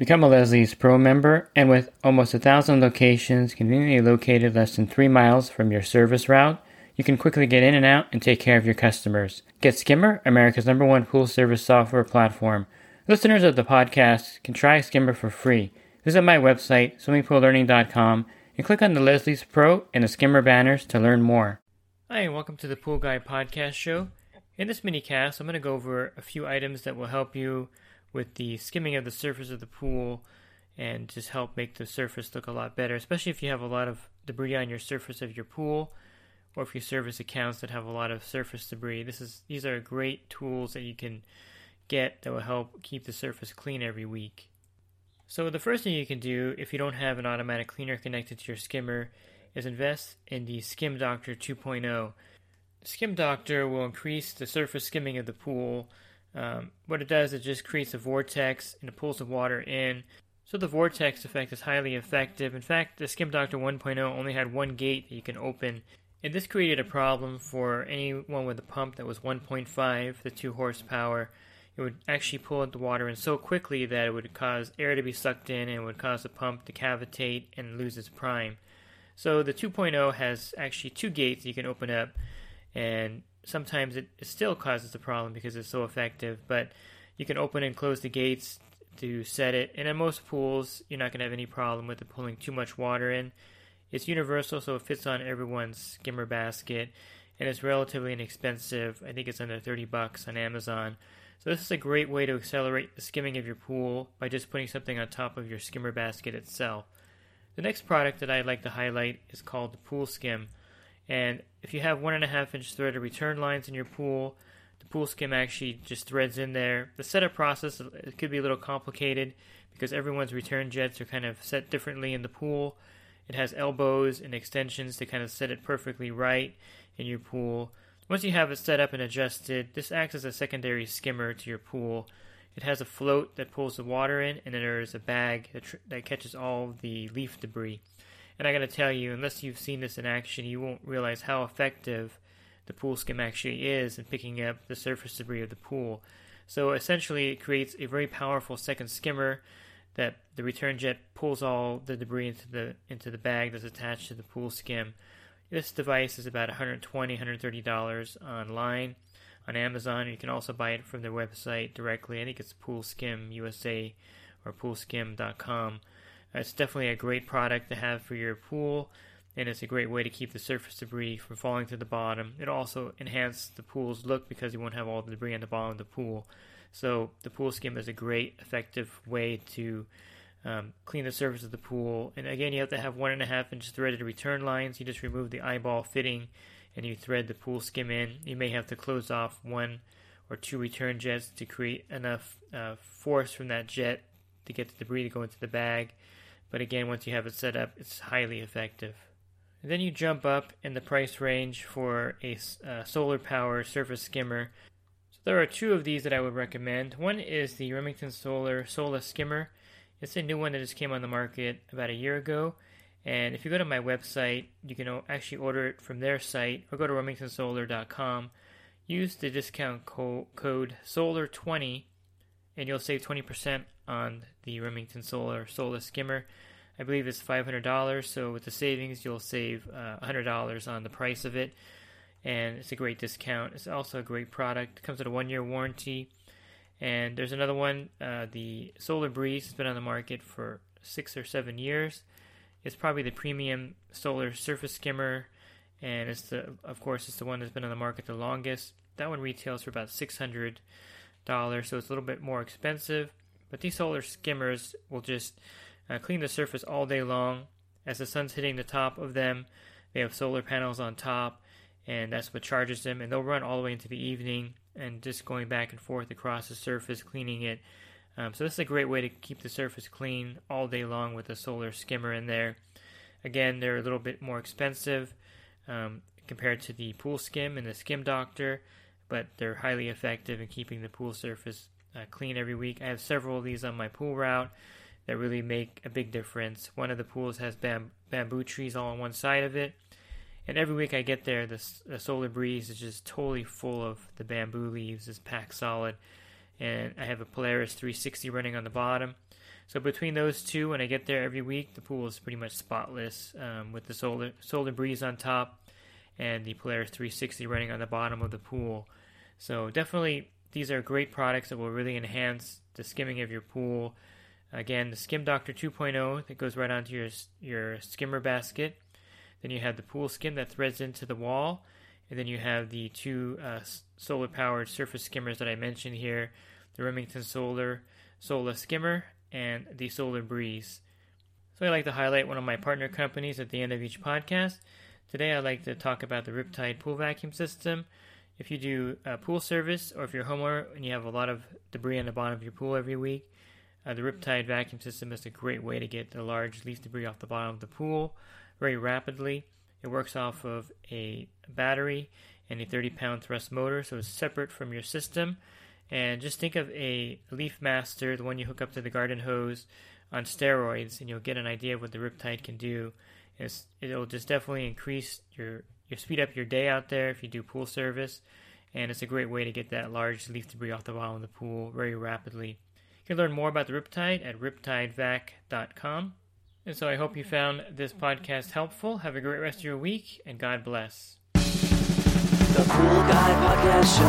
Become a Leslie's Pro member, and with almost a thousand locations conveniently located less than three miles from your service route, you can quickly get in and out and take care of your customers. Get Skimmer, America's number one pool service software platform. Listeners of the podcast can try Skimmer for free. Visit my website, swimmingpoollearning.com, and click on the Leslie's Pro and the Skimmer banners to learn more. Hi, and welcome to the Pool Guy Podcast Show. In this mini cast, I'm going to go over a few items that will help you with the skimming of the surface of the pool and just help make the surface look a lot better, especially if you have a lot of debris on your surface of your pool or if you service accounts that have a lot of surface debris. This is these are great tools that you can get that will help keep the surface clean every week. So the first thing you can do if you don't have an automatic cleaner connected to your skimmer is invest in the Skim Doctor 2.0. Skim Doctor will increase the surface skimming of the pool um, what it does, it just creates a vortex and it pulls the water in. So the vortex effect is highly effective. In fact, the Skim Doctor 1.0 only had one gate that you can open. And this created a problem for anyone with a pump that was 1.5, the 2 horsepower. It would actually pull the water in so quickly that it would cause air to be sucked in and would cause the pump to cavitate and lose its prime. So the 2.0 has actually two gates you can open up, and sometimes it, still causes a problem because it's so effective, but you can open and close the gates to set it. And in most pools, you're not going to have any problem with it pulling too much water in. It's universal, so it fits on everyone's skimmer basket, and it's relatively inexpensive. I think it's under 30 bucks on Amazon. So this is a great way to accelerate the skimming of your pool by just putting something on top of your skimmer basket itself. The next product that I'd like to highlight is called the Pool Skim. And if you have one and a half inch threaded return lines in your pool, the pool skim actually just threads in there. The setup process it could be a little complicated because everyone's return jets are kind of set differently in the pool. It has elbows and extensions to kind of set it perfectly right in your pool. Once you have it set up and adjusted, this acts as a secondary skimmer to your pool. It has a float that pulls the water in, and then there is a bag that, tr- that catches all the leaf debris. And I gotta tell you, unless you've seen this in action, you won't realize how effective the pool skim actually is in picking up the surface debris of the pool. So essentially, it creates a very powerful second skimmer that the return jet pulls all the debris into the into the bag that's attached to the pool skim. This device is about $120, $130 online on Amazon. You can also buy it from their website directly. I think it's Pool Skim USA or poolskim.com. It's definitely a great product to have for your pool, and it's a great way to keep the surface debris from falling to the bottom. It also enhances the pool's look because you won't have all the debris on the bottom of the pool. So the pool skim is a great, effective way to um, clean the surface of the pool. And again, you have to have one and a half inch threaded return lines. You just remove the eyeball fitting and you thread the pool skim in. You may have to close off one or two return jets to create enough uh, force from that jet to get the debris to go into the bag. But again, once you have it set up, it's highly effective. And then you jump up in the price range for a uh, solar power surface skimmer. So there are two of these that I would recommend. One is the Remington Solar SolaSkimmer. It's a new one that just came on the market about a year ago. And if you go to my website, you can actually order it from their site or go to remingtonsolar.com. Use the discount co- code SOLAR20 and you'll save 20% on the Remington Solar SolaSkimmer. I believe it's $500, so with the savings, you'll save uh, $100 on the price of it, and it's a great discount. It's also a great product. It comes with a one year warranty. And there's another one, uh, the Solar Breeze, has been on the market for six or seven years. It's probably the premium solar surface skimmer, and it's the, of course, it's the one that's been on the market the longest. That one retails for about 600 dollars, so it's a little bit more expensive. But these solar skimmers will just uh, clean the surface all day long. As the sun's hitting the top of them, they have solar panels on top, and that's what charges them. And they'll run all the way into the evening and just going back and forth across the surface, cleaning it. Um, so this is a great way to keep the surface clean all day long with a solar skimmer in there. Again, they're a little bit more expensive um, compared to the pool skim and the skim doctor but they're highly effective in keeping the pool surface uh, clean every week. I have several of these on my pool route that really make a big difference. One of the pools has bam- bamboo trees all on one side of it, and every week I get there, the, the solar breeze is just totally full of the bamboo leaves. It's packed solid, and I have a Polaris 360 running on the bottom. So between those two, when I get there every week, the pool is pretty much spotless um, with the solar solar breeze on top and the Polaris 360 running on the bottom of the pool. So definitely, these are great products that will really enhance the skimming of your pool. Again, the Skim Doctor 2.0 that goes right onto your your skimmer basket. Then you have the pool skim that threads into the wall, and then you have the two uh, solar powered surface skimmers that I mentioned here, the Remington Solar SolaSkimmer and the Solar Breeze. So I like to highlight one of my partner companies at the end of each podcast. Today I'd like to talk about the Riptide pool vacuum system. If you do a pool service or if you're a homeowner and you have a lot of debris on the bottom of your pool every week, uh, the Riptide vacuum system is a great way to get the large leaf debris off the bottom of the pool very rapidly. It works off of a battery and a 30 pound thrust motor, so it's separate from your system. And just think of a Leaf Master, the one you hook up to the garden hose, on steroids, and you'll get an idea of what the Riptide can do. It's, it'll just definitely increase your, your speed up your day out there if you do pool service, and it's a great way to get that large leaf debris off the bottom of the pool very rapidly. You can learn more about the Riptide at riptidevac.com. And so I hope you found this podcast helpful. Have a great rest of your week, and God bless. The Pool Guy Podcast Show.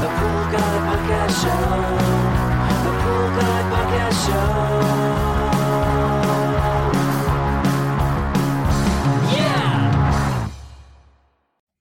The Pool Guy Podcast Show. The Pool Guy Podcast Show.